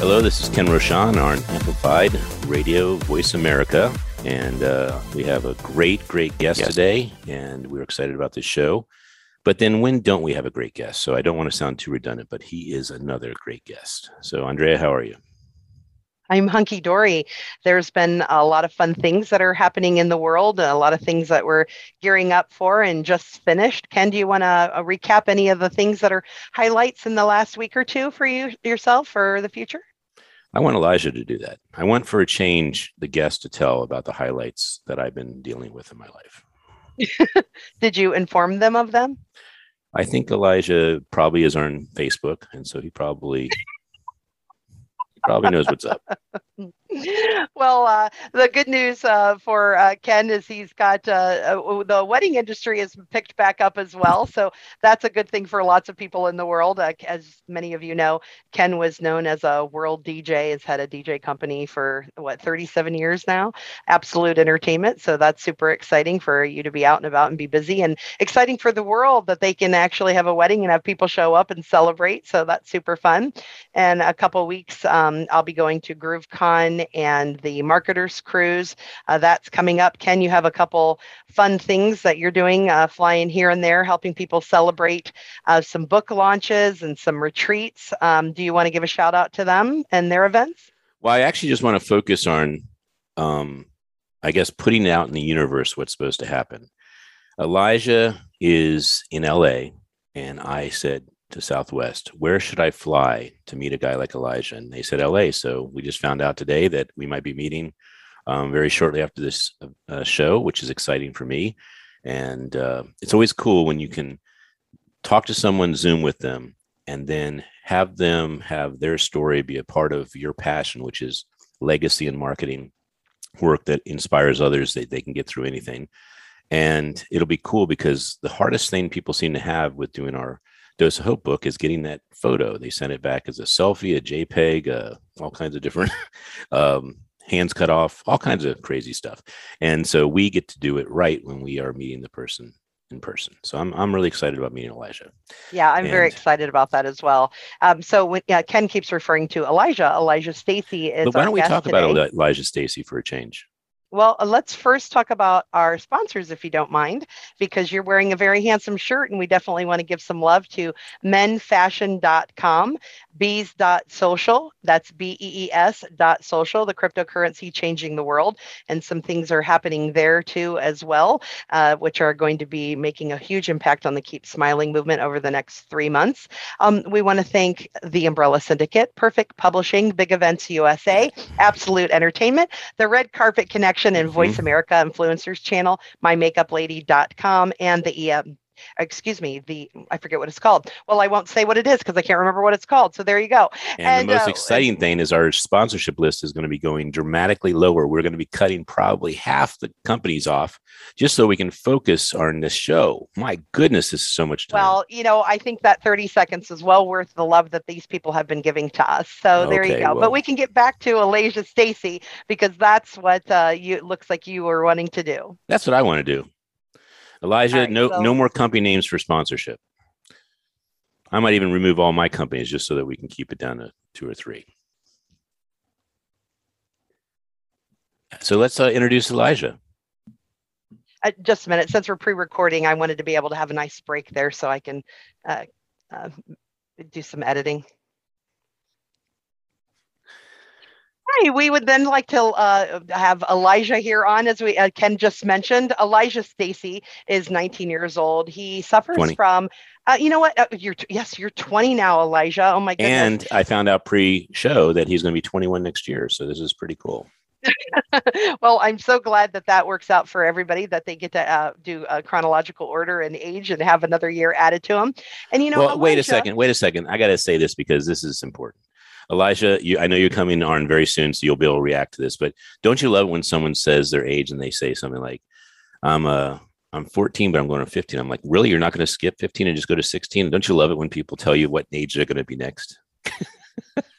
Hello, this is Ken Rochon on Amplified Radio Voice America. And uh, we have a great, great guest yes. today. And we're excited about this show. But then when don't we have a great guest? So I don't want to sound too redundant, but he is another great guest. So, Andrea, how are you? I'm hunky dory. There's been a lot of fun things that are happening in the world, a lot of things that we're gearing up for and just finished. Ken, do you want to uh, recap any of the things that are highlights in the last week or two for you yourself for the future? I want Elijah to do that. I want for a change the guest to tell about the highlights that I've been dealing with in my life. Did you inform them of them? I think Elijah probably is on Facebook, and so he probably probably knows what's up. well, uh, the good news uh, for uh, Ken is he's got uh, uh, the wedding industry has picked back up as well. So that's a good thing for lots of people in the world. Uh, as many of you know, Ken was known as a world DJ, has had a DJ company for what 37 years now, Absolute Entertainment. So that's super exciting for you to be out and about and be busy, and exciting for the world that they can actually have a wedding and have people show up and celebrate. So that's super fun. And a couple weeks, um, I'll be going to GrooveCon and the Marketers Cruise. Uh, that's coming up. Ken, you have a couple fun things that you're doing, uh, flying here and there, helping people celebrate uh, some book launches and some retreats. Um, do you want to give a shout out to them and their events? Well, I actually just want to focus on, um, I guess, putting out in the universe what's supposed to happen. Elijah is in LA, and I said, to Southwest. Where should I fly to meet a guy like Elijah? And they said LA. So we just found out today that we might be meeting um, very shortly after this uh, show, which is exciting for me. And uh, it's always cool when you can talk to someone, Zoom with them, and then have them have their story be a part of your passion, which is legacy and marketing work that inspires others that they can get through anything. And it'll be cool because the hardest thing people seem to have with doing our Dose of Hope book is getting that photo. They sent it back as a selfie, a JPEG, uh, all kinds of different um, hands cut off, all kinds of crazy stuff. And so we get to do it right when we are meeting the person in person. So I'm I'm really excited about meeting Elijah. Yeah, I'm and, very excited about that as well. Um, so when, yeah, Ken keeps referring to Elijah. Elijah Stacy is. But why don't we talk today. about Elijah Stacy for a change? Well, uh, let's first talk about our sponsors, if you don't mind, because you're wearing a very handsome shirt, and we definitely want to give some love to menfashion.com, bees.social, that's B E E S dot social, the cryptocurrency changing the world. And some things are happening there too, as well, uh, which are going to be making a huge impact on the Keep Smiling movement over the next three months. Um, we want to thank the Umbrella Syndicate, Perfect Publishing, Big Events USA, Absolute Entertainment, the Red Carpet Connection and mm-hmm. Voice America Influencers channel, mymakeuplady.com, and the um, excuse me, the I forget what it's called. Well, I won't say what it is because I can't remember what it's called. So there you go. And, and the most uh, exciting thing is our sponsorship list is going to be going dramatically lower. We're going to be cutting probably half the companies off just so we can focus on this show. My goodness, this is so much time. Well, you know, I think that 30 seconds is well worth the love that these people have been giving to us. So there okay, you go. Well, but we can get back to Elijah Stacy because that's what uh, you looks like you were wanting to do. That's what I want to do. Elijah, right, no so- no more company names for sponsorship. I might even remove all my companies just so that we can keep it down to two or three. So let's uh, introduce Elijah. Uh, just a minute. Since we're pre-recording, I wanted to be able to have a nice break there so I can uh, uh do some editing. We would then like to uh, have Elijah here on, as we uh, Ken just mentioned. Elijah Stacy is 19 years old. He suffers 20. from, uh, you know what? Uh, you're yes, you're 20 now, Elijah. Oh my goodness! And I found out pre-show that he's going to be 21 next year, so this is pretty cool. well, I'm so glad that that works out for everybody that they get to uh, do a chronological order and age and have another year added to them. And you know, well, Elijah, wait a second, wait a second. I got to say this because this is important. Elijah, you, I know you're coming on very soon, so you'll be able to react to this. But don't you love when someone says their age and they say something like, "I'm uh, I'm 14, but I'm going to 15." I'm like, really? You're not going to skip 15 and just go to 16? Don't you love it when people tell you what age they're going to be next?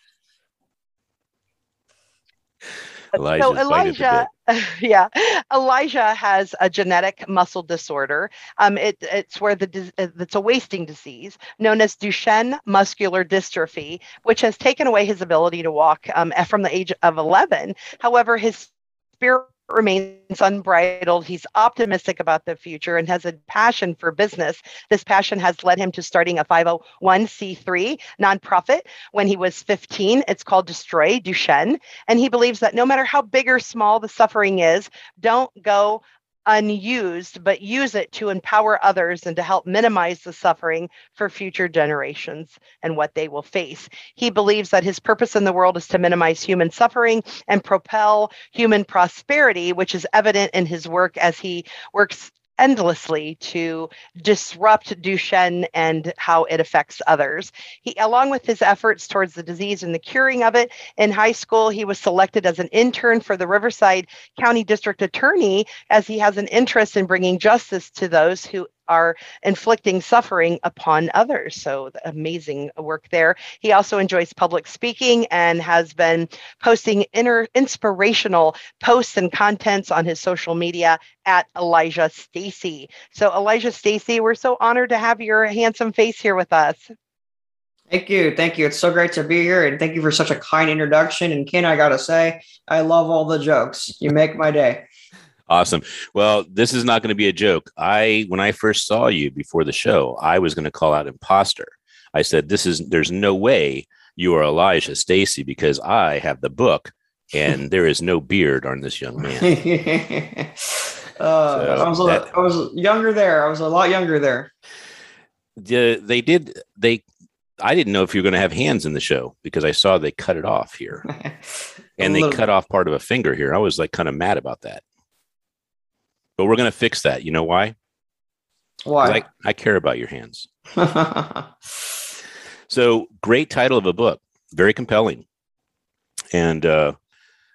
Elijah's so Elijah, yeah, Elijah has a genetic muscle disorder. Um, it, it's where the it's a wasting disease known as Duchenne muscular dystrophy, which has taken away his ability to walk um, from the age of 11. However, his spirit remains unbridled. He's optimistic about the future and has a passion for business. This passion has led him to starting a 501c3 nonprofit when he was 15. It's called Destroy Duchenne. And he believes that no matter how big or small the suffering is, don't go unused, but use it to empower others and to help minimize the suffering for future generations and what they will face. He believes that his purpose in the world is to minimize human suffering and propel human prosperity, which is evident in his work as he works endlessly to disrupt Duchenne and how it affects others. He, along with his efforts towards the disease and the curing of it, in high school, he was selected as an intern for the Riverside County District Attorney as he has an interest in bringing justice to those who are inflicting suffering upon others. So amazing work there. He also enjoys public speaking and has been posting inner inspirational posts and contents on his social media at Elijah Stacy. So Elijah Stacy, we're so honored to have your handsome face here with us. Thank you. Thank you. It's so great to be here. And thank you for such a kind introduction. And Ken, I got to say, I love all the jokes. You make my day. Awesome. Well, this is not going to be a joke. I when I first saw you before the show, I was going to call out imposter. I said, "This is there's no way you are Elijah Stacy because I have the book and there is no beard on this young man." uh, so I, was a, that, I was younger there. I was a lot younger there. The, they did they I didn't know if you were going to have hands in the show because I saw they cut it off here. and they cut off part of a finger here. I was like kind of mad about that. But we're going to fix that. You know why? Why? I, I care about your hands. so great title of a book, very compelling, and uh,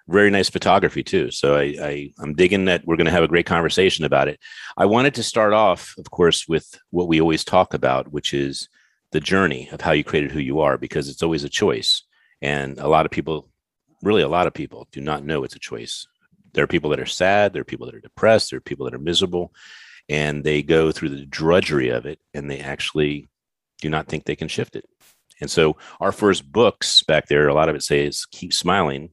very nice photography too. So I, I I'm digging that we're going to have a great conversation about it. I wanted to start off, of course, with what we always talk about, which is the journey of how you created who you are, because it's always a choice, and a lot of people, really a lot of people, do not know it's a choice there are people that are sad, there are people that are depressed, there are people that are miserable, and they go through the drudgery of it and they actually do not think they can shift it. And so our first books back there, a lot of it says keep smiling,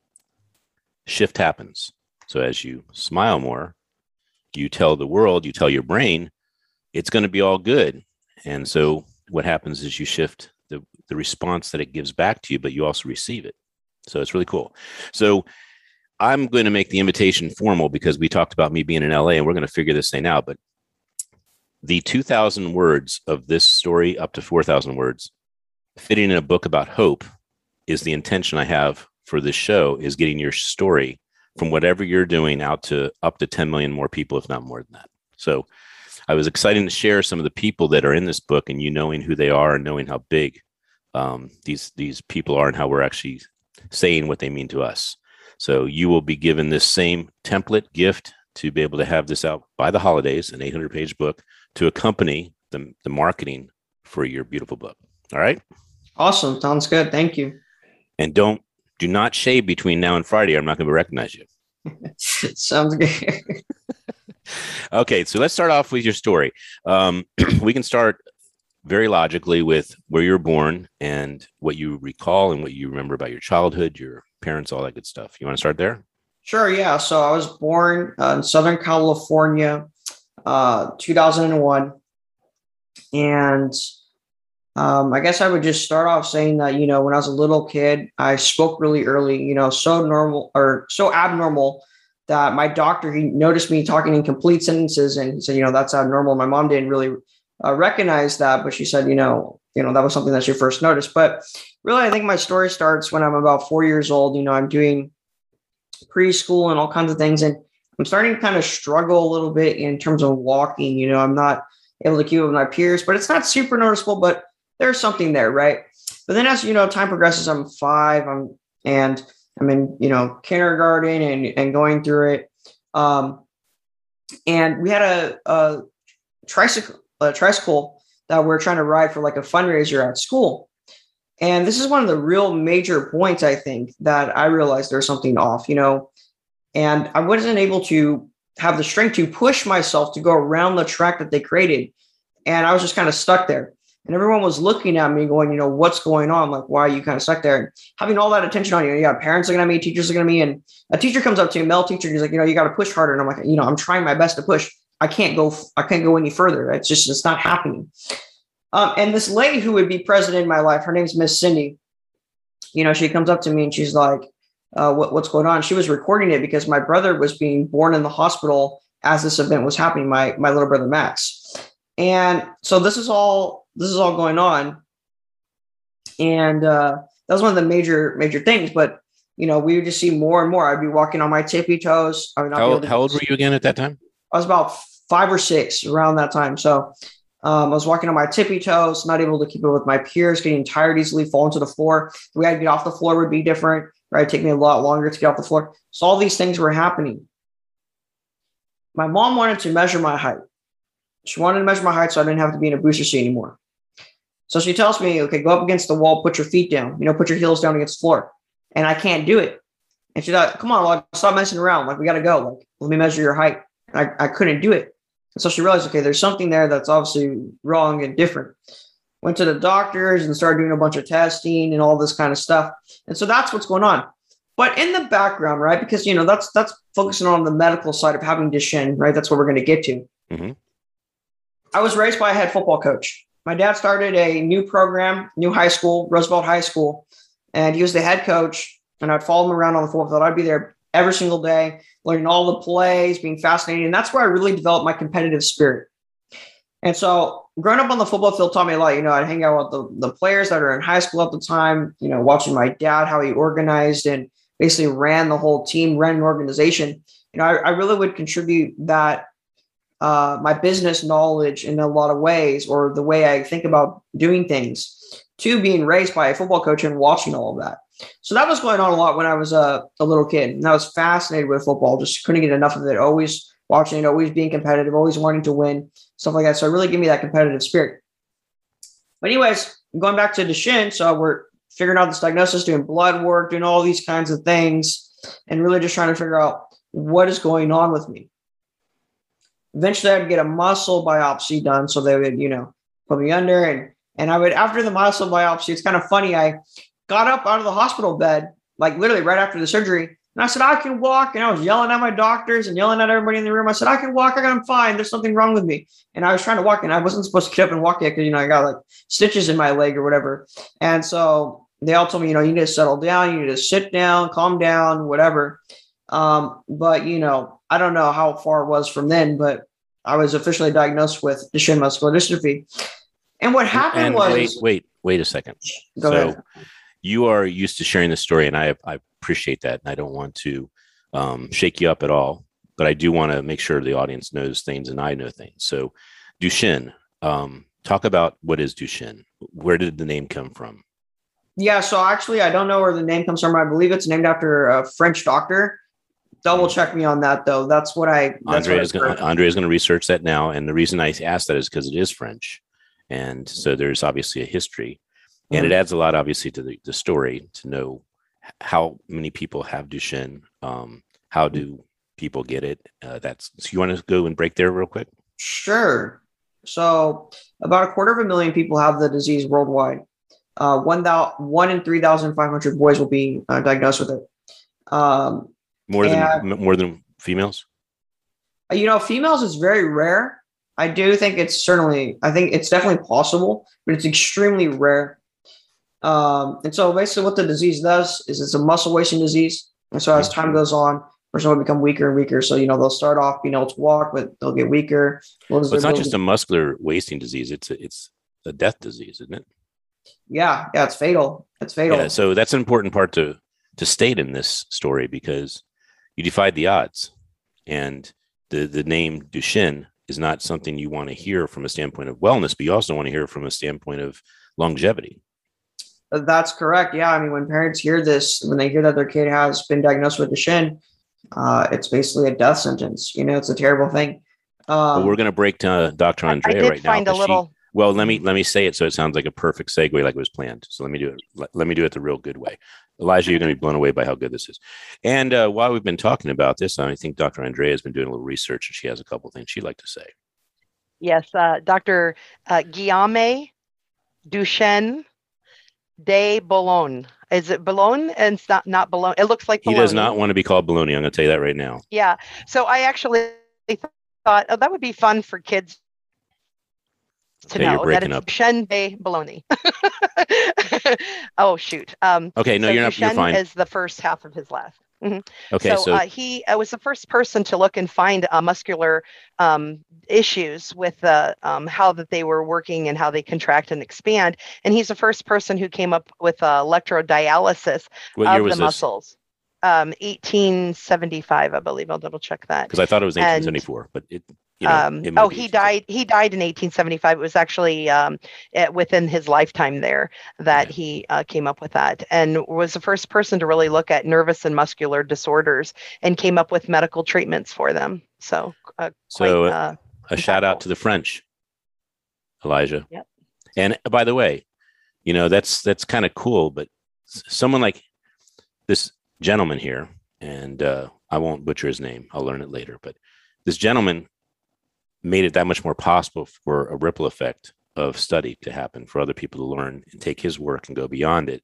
shift happens. So as you smile more, you tell the world, you tell your brain, it's going to be all good. And so what happens is you shift the, the response that it gives back to you, but you also receive it. So it's really cool. So I'm going to make the invitation formal because we talked about me being in LA and we're going to figure this thing out. But the 2,000 words of this story, up to 4,000 words, fitting in a book about hope is the intention I have for this show is getting your story from whatever you're doing out to up to 10 million more people, if not more than that. So I was excited to share some of the people that are in this book and you knowing who they are and knowing how big um, these, these people are and how we're actually saying what they mean to us. So you will be given this same template gift to be able to have this out by the holidays, an 800 page book to accompany the, the marketing for your beautiful book. All right. Awesome. Sounds good. Thank you. And don't, do not shave between now and Friday. I'm not going to recognize you. Sounds good. okay. So let's start off with your story. Um, we can start very logically with where you're born and what you recall and what you remember about your childhood, your parents, all that good stuff. You want to start there? Sure. Yeah. So I was born uh, in Southern California, uh, 2001. And um, I guess I would just start off saying that, you know, when I was a little kid, I spoke really early, you know, so normal or so abnormal that my doctor, he noticed me talking in complete sentences and he said, you know, that's abnormal. My mom didn't really uh, recognize that, but she said, you know, you know, that was something that she first noticed. But really, I think my story starts when I'm about four years old. You know, I'm doing preschool and all kinds of things. And I'm starting to kind of struggle a little bit in terms of walking. You know, I'm not able to keep up with my peers, but it's not super noticeable, but there's something there, right? But then as you know, time progresses, I'm five, I'm and I'm in, you know, kindergarten and, and going through it. Um, and we had a, a tricycle, a tricycle that we're trying to ride for like a fundraiser at school. And this is one of the real major points, I think, that I realized there's something off, you know, and I wasn't able to have the strength to push myself to go around the track that they created. And I was just kind of stuck there. And everyone was looking at me going, you know, what's going on? Like, why are you kind of stuck there? And having all that attention on you, you got parents looking at me, teachers looking at me, and a teacher comes up to me, a male teacher, and he's like, you know, you got to push harder. And I'm like, you know, I'm trying my best to push. I can't go, I can't go any further. It's just, it's not happening. Um, and this lady who would be present in my life, her name's Miss Cindy. You know, she comes up to me and she's like, uh, what, what's going on? She was recording it because my brother was being born in the hospital as this event was happening. My my little brother Max, and so this is all this is all going on, and uh, that was one of the major major things. But you know, we would just see more and more. I'd be walking on my tippy toes. I would not how, how old were you again at that time? I was about five or six around that time. So um, I was walking on my tippy toes, not able to keep up with my peers, getting tired easily, falling to the floor. The way I'd get off the floor would be different, right? Take me a lot longer to get off the floor. So all these things were happening my mom wanted to measure my height. She wanted to measure my height so I didn't have to be in a booster seat anymore. So she tells me, okay, go up against the wall, put your feet down, you know, put your heels down against the floor. And I can't do it. And she's like, come on, like, stop messing around. Like, we got to go. Like, let me measure your height. And I, I couldn't do it. And so she realized, okay, there's something there that's obviously wrong and different. Went to the doctors and started doing a bunch of testing and all this kind of stuff. And so that's what's going on. But in the background, right? Because you know that's that's focusing on the medical side of having Duchenne, right? That's what we're going to get to. Mm-hmm. I was raised by a head football coach. My dad started a new program, new high school, Roosevelt High School, and he was the head coach. And I'd follow him around on the football field. I'd be there every single day, learning all the plays, being fascinated. And that's where I really developed my competitive spirit. And so growing up on the football field taught me a lot. You know, I'd hang out with the, the players that are in high school at the time, you know, watching my dad, how he organized and basically ran the whole team, ran an organization. You know, I, I really would contribute that uh, my business knowledge in a lot of ways, or the way I think about doing things, to being raised by a football coach and watching all of that. So that was going on a lot when I was a, a little kid. And I was fascinated with football, just couldn't get enough of it. Always watching it, always being competitive, always wanting to win, stuff like that. So it really gave me that competitive spirit. But anyways, going back to Duchenne, so we're figuring out this diagnosis, doing blood work, doing all these kinds of things, and really just trying to figure out what is going on with me. Eventually, I'd get a muscle biopsy done, so they would, you know, put me under, and and I would after the muscle biopsy. It's kind of funny. I got up out of the hospital bed, like literally right after the surgery, and I said, I can walk. And I was yelling at my doctors and yelling at everybody in the room. I said, I can walk. I got, I'm fine. There's something wrong with me. And I was trying to walk and I wasn't supposed to get up and walk yet because, you know, I got like stitches in my leg or whatever. And so they all told me, you know, you need to settle down. You need to sit down, calm down, whatever. Um, but, you know, I don't know how far it was from then, but I was officially diagnosed with Duchenne muscular dystrophy. And what happened and was. Wait, wait, wait a second. Go so ahead. You are used to sharing the story, and I, I appreciate that. And I don't want to um, shake you up at all, but I do want to make sure the audience knows things and I know things. So, Duchenne, um, talk about what is Duchenne. Where did the name come from? Yeah, so actually, I don't know where the name comes from. I believe it's named after a French doctor. Double check me on that, though. That's what I. That's Andre is going. Andre is going to research that now, and the reason I asked that is because it is French, and so there's obviously a history, and mm-hmm. it adds a lot, obviously, to the, the story to know how many people have Duchenne? Um, how do people get it? Uh, that's so you want to go and break there real quick? Sure. So about a quarter of a million people have the disease worldwide. Uh, one, thou- one in 3,500 boys will be uh, diagnosed with it. Um, more than more than females. Uh, you know, females is very rare. I do think it's certainly. I think it's definitely possible, but it's extremely rare. Um, and so basically what the disease does is it's a muscle wasting disease. And so as time goes on, person will become weaker and weaker. So, you know, they'll start off being able to walk, but they'll get weaker. Well, it's not just a muscular wasting disease. It's a, it's a death disease, isn't it? Yeah. Yeah. It's fatal. It's fatal. Yeah, so that's an important part to, to state in this story because you defied the odds and the, the name Duchenne is not something you want to hear from a standpoint of wellness, but you also want to hear from a standpoint of longevity. That's correct. Yeah, I mean, when parents hear this, when they hear that their kid has been diagnosed with Duchenne, uh, it's basically a death sentence. You know, it's a terrible thing. Um, well, we're going to break to Dr. Andrea I did right find now. A little. She, well, let me let me say it so it sounds like a perfect segue, like it was planned. So let me do it. Let, let me do it the real good way. Elijah, you're going to be blown away by how good this is. And uh, while we've been talking about this, I think Dr. Andrea has been doing a little research, and she has a couple things she'd like to say. Yes, uh, Dr. Uh, Guillaume Duchenne de Boulogne. Is it Boulogne? And it's not not Boulogne. It looks like Bologna. he does not want to be called Bologna. I'm going to tell you that right now. Yeah. So I actually thought, oh, that would be fun for kids to okay, know that it's up. De Bologna. oh shoot. Um, okay, no, so you're not. You're fine. Is the first half of his last. Mm-hmm. Okay, so, so uh, he uh, was the first person to look and find uh, muscular um, issues with um, how that they were working and how they contract and expand. And he's the first person who came up with uh, electrodialysis what of the this? muscles. Um, 1875, I believe. I'll double check that. Because I thought it was 1874, and, but it you know, um, oh, he died. He died in 1875. It was actually um, it, within his lifetime there that yeah. he uh, came up with that, and was the first person to really look at nervous and muscular disorders and came up with medical treatments for them. So, uh, so quite, uh, a shout out to the French, Elijah. Yep. And by the way, you know that's that's kind of cool, but someone like this gentleman here, and uh, I won't butcher his name. I'll learn it later, but this gentleman made it that much more possible for a ripple effect of study to happen for other people to learn and take his work and go beyond it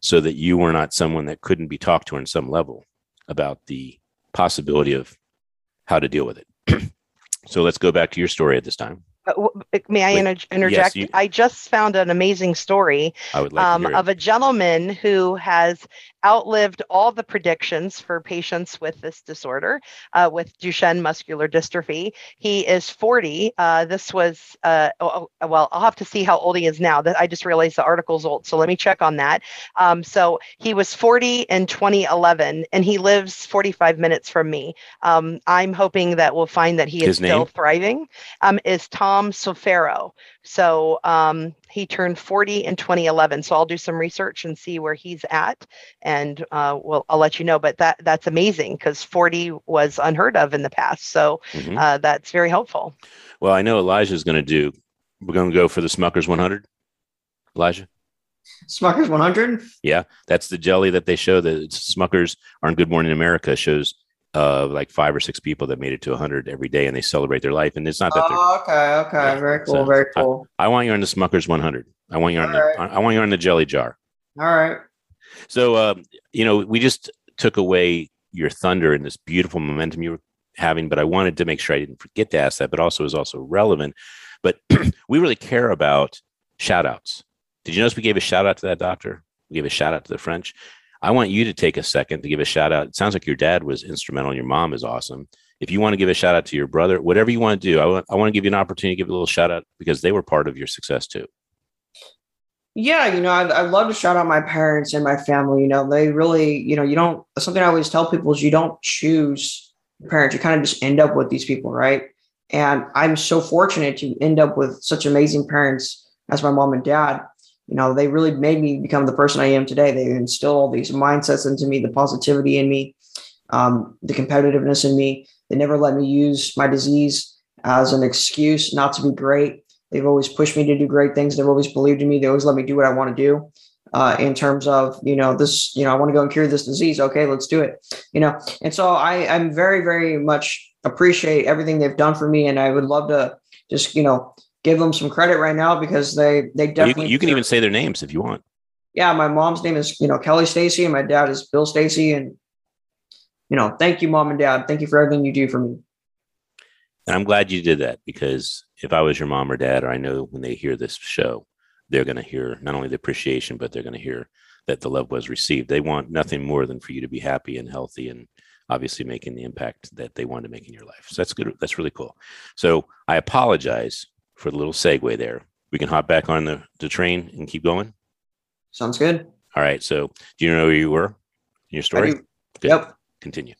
so that you were not someone that couldn't be talked to on some level about the possibility of how to deal with it. so let's go back to your story at this time. Uh, may I Wait, interject? Yes, you, I just found an amazing story like um, of a gentleman who has outlived all the predictions for patients with this disorder, uh, with Duchenne muscular dystrophy. He is 40. Uh, this was, uh, oh, oh, well, I'll have to see how old he is now. That I just realized the article's old, so let me check on that. Um, so he was 40 in 2011, and he lives 45 minutes from me. Um, I'm hoping that we'll find that he is His still name? thriving. Um, is Tom Sofero. So um, he turned 40 in 2011. So I'll do some research and see where he's at, and uh, well, I'll let you know. But that that's amazing because 40 was unheard of in the past. So mm-hmm. uh, that's very helpful. Well, I know Elijah is going to do. We're going to go for the Smuckers 100. Elijah. Smuckers 100. Yeah, that's the jelly that they show. The Smuckers on Good Morning America shows uh, like five or six people that made it to 100 every day and they celebrate their life. And it's not that. Oh, okay, okay, yeah. very cool, so very cool. I, I, want you on the Smuckers 100. I want you on All the. Right. I want you on the jelly jar. All right. So, uh, you know, we just took away your thunder and this beautiful momentum you were having, but I wanted to make sure I didn't forget to ask that, but also is also relevant. But we really care about shout outs. Did you notice we gave a shout out to that doctor? We gave a shout out to the French. I want you to take a second to give a shout out. It sounds like your dad was instrumental your mom is awesome. If you want to give a shout out to your brother, whatever you want to do, I want, I want to give you an opportunity to give a little shout out because they were part of your success too. Yeah, you know, I, I love to shout out my parents and my family. You know, they really, you know, you don't, something I always tell people is you don't choose parents, you kind of just end up with these people, right? And I'm so fortunate to end up with such amazing parents as my mom and dad you know, they really made me become the person I am today. They instill all these mindsets into me, the positivity in me, um, the competitiveness in me. They never let me use my disease as an excuse not to be great. They've always pushed me to do great things. They've always believed in me. They always let me do what I want to do. Uh, in terms of you know this you know i want to go and cure this disease okay let's do it you know and so i i'm very very much appreciate everything they've done for me and i would love to just you know give them some credit right now because they they definitely. You, you can even say their names if you want. Yeah, my mom's name is you know Kelly Stacy, and my dad is Bill Stacy, and you know, thank you, mom and dad. Thank you for everything you do for me. And I'm glad you did that because if I was your mom or dad, or I know when they hear this show, they're going to hear not only the appreciation, but they're going to hear that the love was received. They want nothing more than for you to be happy and healthy and obviously making the impact that they want to make in your life. So that's good. That's really cool. So I apologize for the little segue there. We can hop back on the, the train and keep going. Sounds good. All right. So, do you know where you were in your story? Yep. Continue.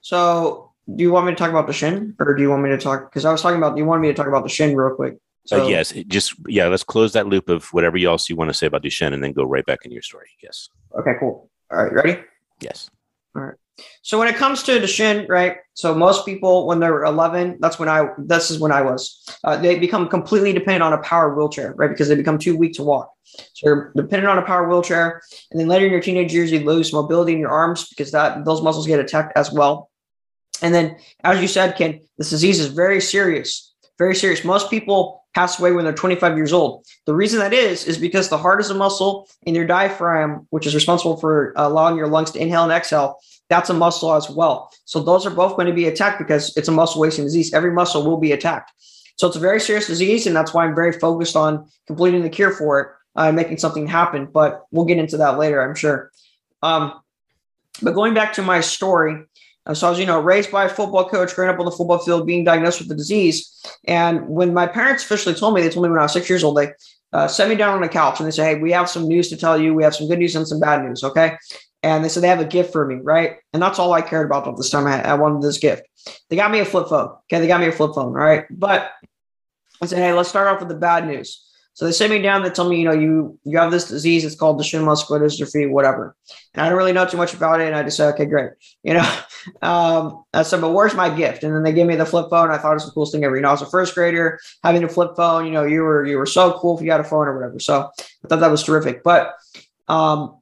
So, do you want me to talk about Duchenne, or do you want me to talk? Because I was talking about. You want me to talk about Duchenne real quick? So uh, yes, just yeah, let's close that loop of whatever else you want to say about Duchenne, and then go right back into your story. Yes. Okay. Cool. All right. Ready? Yes. All right. So when it comes to Duchenne, right? So most people, when they're 11, that's when I. This is when I was. Uh, they become completely dependent on a power wheelchair, right? Because they become too weak to walk. So you're dependent on a power wheelchair, and then later in your teenage years, you lose mobility in your arms because that those muscles get attacked as well. And then, as you said, Ken, this disease is very serious, very serious. Most people pass away when they're 25 years old. The reason that is, is because the heart is a muscle in your diaphragm, which is responsible for allowing your lungs to inhale and exhale. That's a muscle as well. So those are both going to be attacked because it's a muscle wasting disease. Every muscle will be attacked. So it's a very serious disease. And that's why I'm very focused on completing the cure for it, uh, making something happen. But we'll get into that later, I'm sure. Um, but going back to my story, so I was, you know, raised by a football coach, growing up on the football field, being diagnosed with the disease. And when my parents officially told me, they told me when I was six years old, they uh, set me down on the couch and they say, "Hey, we have some news to tell you. We have some good news and some bad news." Okay. And they said they have a gift for me, right? And that's all I cared about at this time. I, I wanted this gift. They got me a flip phone. Okay, they got me a flip phone, right? But I said, "Hey, let's start off with the bad news." So they sit me down. They tell me, you know, you you have this disease. It's called Duchenne muscular dystrophy, whatever. And I don't really know too much about it. And I just said, okay, great. You know, um, I said, but where's my gift? And then they gave me the flip phone. I thought it was the coolest thing ever. You know, I was a first grader having a flip phone. You know, you were you were so cool if you had a phone or whatever. So I thought that was terrific. But um,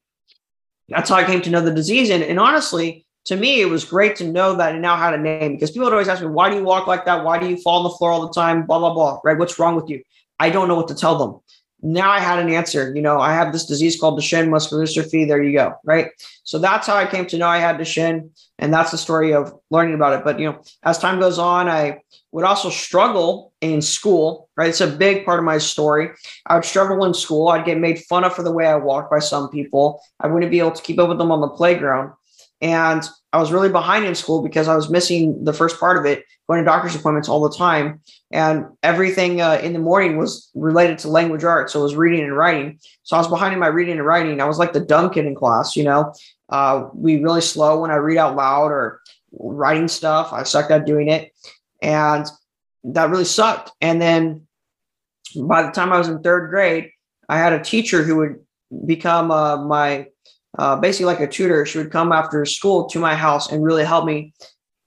that's how I came to know the disease. And, and honestly, to me, it was great to know that I now had a name because people would always ask me, why do you walk like that? Why do you fall on the floor all the time? Blah, blah, blah. Right? What's wrong with you? I don't know what to tell them. Now I had an answer. You know, I have this disease called Duchenne muscular dystrophy. There you go. Right. So that's how I came to know I had Duchenne. And that's the story of learning about it. But, you know, as time goes on, I would also struggle in school. Right. It's a big part of my story. I would struggle in school. I'd get made fun of for the way I walked by some people. I wouldn't be able to keep up with them on the playground. And I was really behind in school because I was missing the first part of it, going to doctor's appointments all the time. And everything uh, in the morning was related to language arts. So it was reading and writing. So I was behind in my reading and writing. I was like the dumb kid in class, you know. Uh, we really slow when I read out loud or writing stuff. I sucked at doing it. And that really sucked. And then by the time I was in third grade, I had a teacher who would become uh, my uh, basically like a tutor. She would come after school to my house and really help me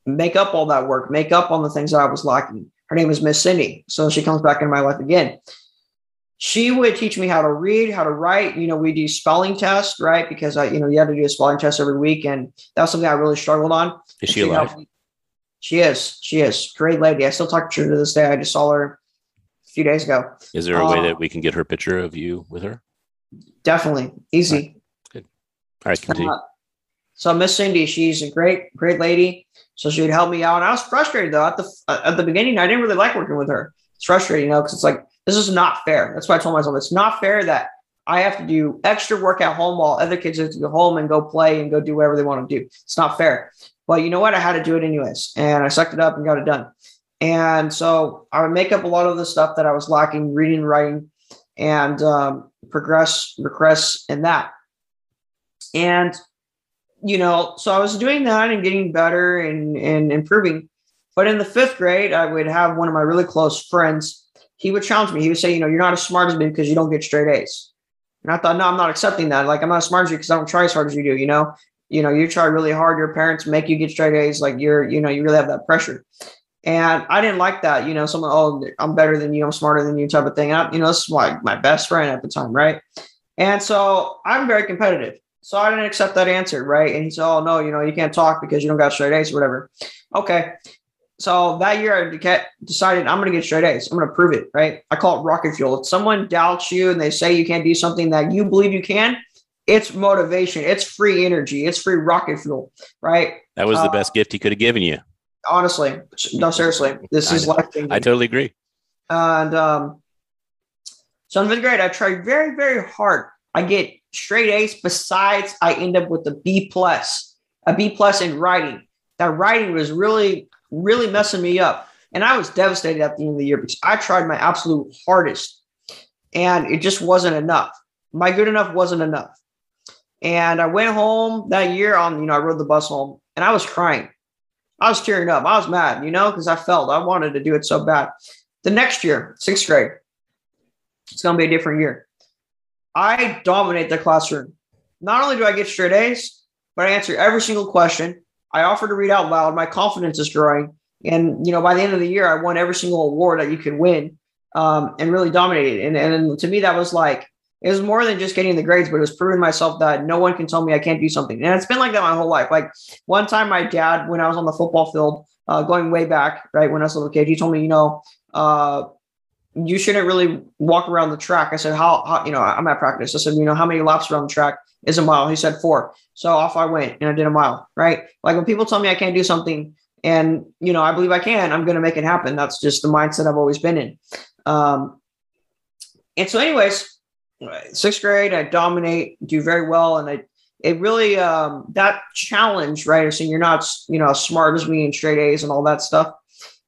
make up all that work, make up on the things that I was lacking. Her name is Miss Cindy. So she comes back into my life again. She would teach me how to read, how to write. You know, we do spelling tests, right? Because I, you know, you have to do a spelling test every week, and that was something I really struggled on. Is she, she alive? She is. She is. Great lady. I still talk to her to this day. I just saw her a few days ago. Is there a way that we can get her picture of you with her? Definitely. Easy. Right, continue. Uh, so Miss Cindy, she's a great, great lady. So she would help me out. And I was frustrated though at the at the beginning. I didn't really like working with her. It's frustrating, you know, because it's like this is not fair. That's why I told myself it's not fair that I have to do extra work at home while other kids have to go home and go play and go do whatever they want to do. It's not fair. But you know what? I had to do it anyways, and I sucked it up and got it done. And so I would make up a lot of the stuff that I was lacking, reading, writing, and um, progress, regress in that. And, you know, so I was doing that and getting better and, and improving. But in the fifth grade, I would have one of my really close friends. He would challenge me. He would say, you know, you're not as smart as me because you don't get straight A's. And I thought, no, I'm not accepting that. Like, I'm not as smart as you because I don't try as hard as you do, you know? You know, you try really hard. Your parents make you get straight A's. Like, you're, you know, you really have that pressure. And I didn't like that, you know, someone, oh, I'm better than you, I'm smarter than you type of thing. I, you know, this is like my best friend at the time, right? And so I'm very competitive. So I didn't accept that answer, right? And he said, "Oh no, you know, you can't talk because you don't got straight A's or whatever." Okay. So that year, I decided I'm going to get straight A's. I'm going to prove it, right? I call it rocket fuel. If someone doubts you and they say you can't do something that you believe you can, it's motivation. It's free energy. It's free rocket fuel, right? That was the uh, best gift he could have given you. Honestly, no, seriously, this is life changing. I totally agree. And um, so in fifth grade, I tried very, very hard. I get straight A's. Besides, I end up with a B plus, a B plus in writing. That writing was really, really messing me up. And I was devastated at the end of the year because I tried my absolute hardest and it just wasn't enough. My good enough wasn't enough. And I went home that year on, you know, I rode the bus home and I was crying. I was tearing up. I was mad, you know, because I felt I wanted to do it so bad. The next year, sixth grade, It's going to be a different year. I dominate the classroom. Not only do I get straight A's, but I answer every single question. I offer to read out loud. My confidence is growing. And, you know, by the end of the year, I won every single award that you could win um, and really dominated. And, and to me, that was like, it was more than just getting the grades, but it was proving myself that no one can tell me I can't do something. And it's been like that my whole life. Like one time, my dad, when I was on the football field, uh, going way back, right when I was a little kid, he told me, you know, uh, you shouldn't really walk around the track. I said, how, how, you know, I'm at practice. I said, you know, how many laps around the track is a mile? He said four. So off I went and I did a mile, right? Like when people tell me I can't do something and, you know, I believe I can, I'm going to make it happen. That's just the mindset I've always been in. Um, and so anyways, sixth grade, I dominate, do very well. And I, it really, um, that challenge, right? So saying you're not, you know, as smart as me and straight A's and all that stuff.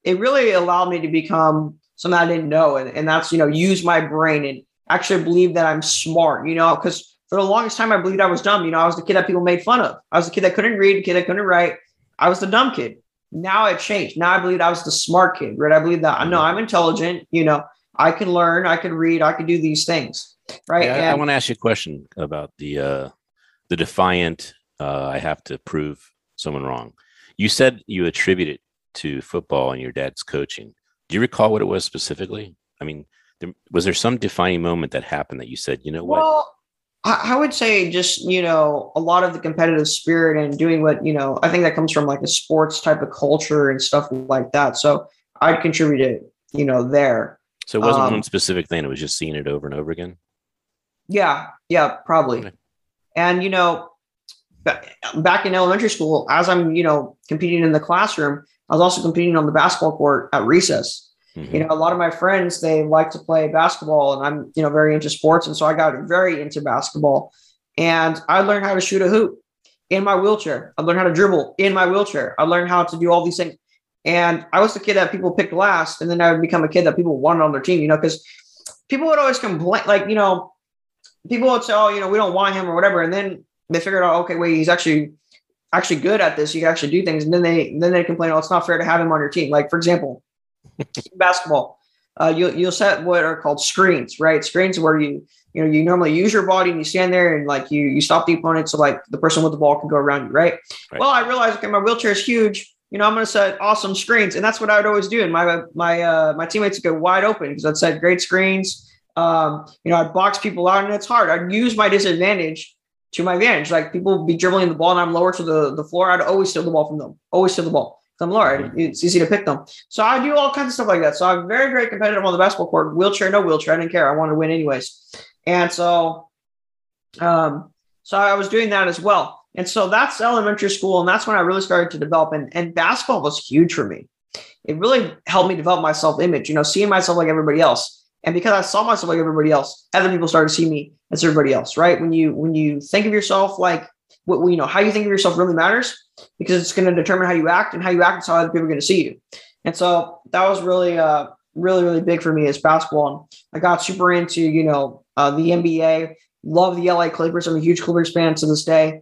It really allowed me to become something I didn't know. And, and that's, you know, use my brain and actually believe that I'm smart, you know, because for the longest time, I believed I was dumb. You know, I was the kid that people made fun of. I was the kid that couldn't read, the kid that couldn't write. I was the dumb kid. Now it changed. Now I believe I was the smart kid, right? I believe that I know I'm intelligent. You know, I can learn, I can read, I can do these things, right? Yeah, and, I want to ask you a question about the uh, the defiant. Uh, I have to prove someone wrong. You said you attribute it to football and your dad's coaching. Do you recall what it was specifically? I mean, there, was there some defining moment that happened that you said, you know what? Well, I would say just you know a lot of the competitive spirit and doing what you know. I think that comes from like a sports type of culture and stuff like that. So I'd contribute it, you know, there. So it wasn't um, one specific thing; it was just seeing it over and over again. Yeah, yeah, probably. Okay. And you know, back in elementary school, as I'm you know competing in the classroom, I was also competing on the basketball court at recess. Mm-hmm. You know, a lot of my friends they like to play basketball, and I'm you know very into sports, and so I got very into basketball. And I learned how to shoot a hoop in my wheelchair. I learned how to dribble in my wheelchair. I learned how to do all these things. And I was the kid that people picked last, and then I would become a kid that people wanted on their team. You know, because people would always complain, like you know, people would say, "Oh, you know, we don't want him" or whatever, and then they figured out, okay, wait, he's actually actually good at this. You can actually do things. And then they then they complain, oh, it's not fair to have him on your team. Like for example, basketball, uh, you'll you'll set what are called screens, right? Screens where you you know you normally use your body and you stand there and like you you stop the opponent so like the person with the ball can go around you, right? right. Well, I realized okay, my wheelchair is huge. You know, I'm going to set awesome screens, and that's what I would always do. And my my uh, my teammates would go wide open because I'd set great screens. Um, you know, I'd box people out, and it's hard. I'd use my disadvantage to my advantage. Like people be dribbling the ball and I'm lower to the, the floor. I'd always steal the ball from them. Always steal the ball. I'm lower. Mm-hmm. It's easy to pick them. So I do all kinds of stuff like that. So I'm very, very competitive on the basketball court. Wheelchair, no wheelchair. I didn't care. I wanted to win anyways. And so um, so I was doing that as well. And so that's elementary school. And that's when I really started to develop. And, and basketball was huge for me. It really helped me develop my self image, you know, seeing myself like everybody else. And because I saw myself like everybody else, other people started to see me as everybody else, right? When you when you think of yourself like what you know, how you think of yourself really matters because it's going to determine how you act, and how you act is how other people are going to see you. And so that was really uh really really big for me as basketball. And I got super into you know uh, the NBA. Love the LA Clippers. I'm a huge Clippers fan to this day.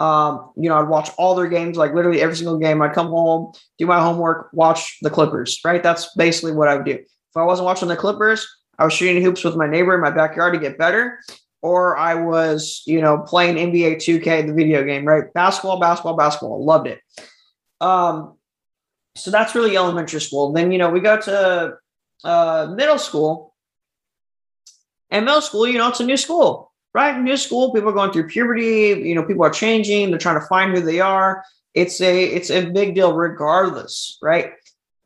Um, you know, I'd watch all their games, like literally every single game. I'd come home, do my homework, watch the Clippers, right? That's basically what I would do. If I wasn't watching the Clippers, I was shooting hoops with my neighbor in my backyard to get better, or I was, you know, playing NBA 2K, the video game, right? Basketball, basketball, basketball. Loved it. Um, so that's really elementary school. Then, you know, we go to uh, middle school. And middle school, you know, it's a new school, right? New school, people are going through puberty, you know, people are changing, they're trying to find who they are. It's a it's a big deal regardless, right?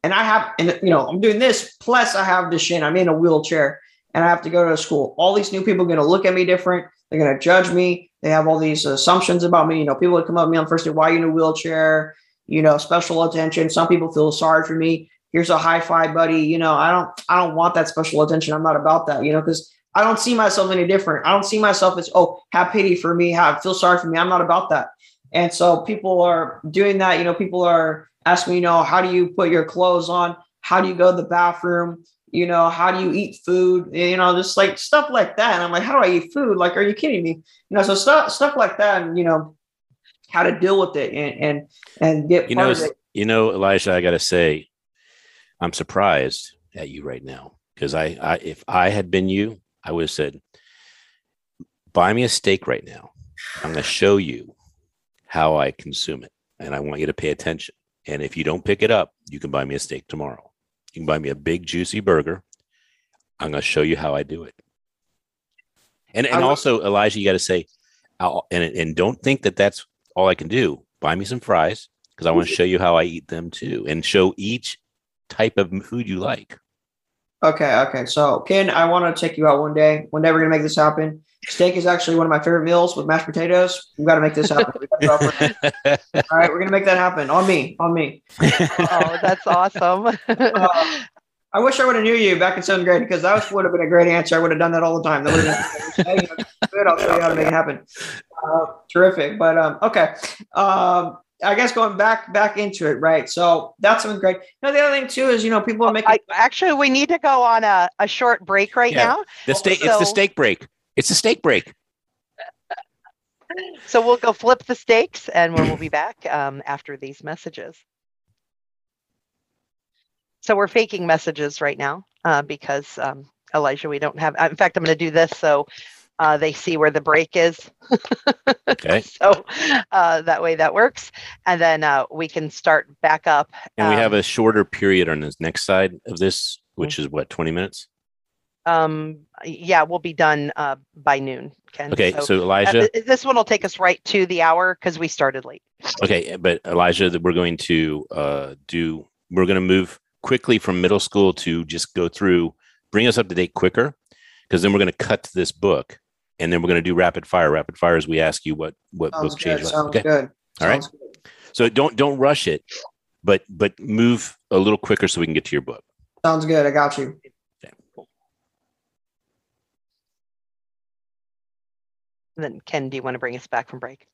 And I have, and you know, I'm doing this. Plus, I have Duchenne. I'm in a wheelchair, and I have to go to school. All these new people are going to look at me different. They're going to judge me. They have all these assumptions about me. You know, people would come up to me on the first day. Why you in a wheelchair? You know, special attention. Some people feel sorry for me. Here's a high five, buddy. You know, I don't, I don't want that special attention. I'm not about that. You know, because I don't see myself any different. I don't see myself as, oh, have pity for me, have feel sorry for me. I'm not about that. And so people are doing that. You know, people are ask me, you know, how do you put your clothes on? How do you go to the bathroom? You know, how do you eat food? You know, just like stuff like that. And I'm like, how do I eat food? Like, are you kidding me? You know, so stuff stuff like that, and you know, how to deal with it and and and get you know, you know, Elijah, I gotta say, I'm surprised at you right now because I, I if I had been you, I would have said, buy me a steak right now. I'm going to show you how I consume it. And I want you to pay attention. And if you don't pick it up, you can buy me a steak tomorrow. You can buy me a big, juicy burger. I'm going to show you how I do it. And, and also, Elijah, you got to say, I'll, and, and don't think that that's all I can do. Buy me some fries because I want to show you how I eat them too and show each type of food you like. Okay, okay. So, Ken, I want to take you out one day. One day we're never gonna make this happen. Steak is actually one of my favorite meals with mashed potatoes. We've got to make this happen. All right, we're gonna make that happen on me, on me. oh, that's awesome. uh, I wish I would have knew you back in seventh grade because that would have been a great answer. I would have done that all the time. That would have been good. I'll show you how to make it happen. Uh, terrific. But um, okay. Um, I guess going back back into it, right? So that's something great. Now the other thing too is you know people are making. I, actually, we need to go on a, a short break right yeah. now. The steak. So, it's the steak break. It's the steak break. So we'll go flip the steaks, and we'll be back um, after these messages. So we're faking messages right now uh, because um, Elijah, we don't have. In fact, I'm going to do this so uh, they see where the break is. okay. So uh, that way that works. And then uh, we can start back up. And um, we have um, a shorter period on this next side of this, which is what, 20 minutes? Um, yeah, we'll be done uh, by noon. Ken. Okay, so, so Elijah, uh, this one will take us right to the hour because we started late. Okay, but Elijah, that we're going to uh, do. We're going to move quickly from middle school to just go through, bring us up to date quicker, because then we're going to cut to this book and then we're going to do rapid fire. Rapid fire is we ask you what what Sounds book change. Sounds okay. good. All right. Good. So don't don't rush it, but but move a little quicker so we can get to your book. Sounds good. I got you. Okay. And then Ken, do you want to bring us back from break?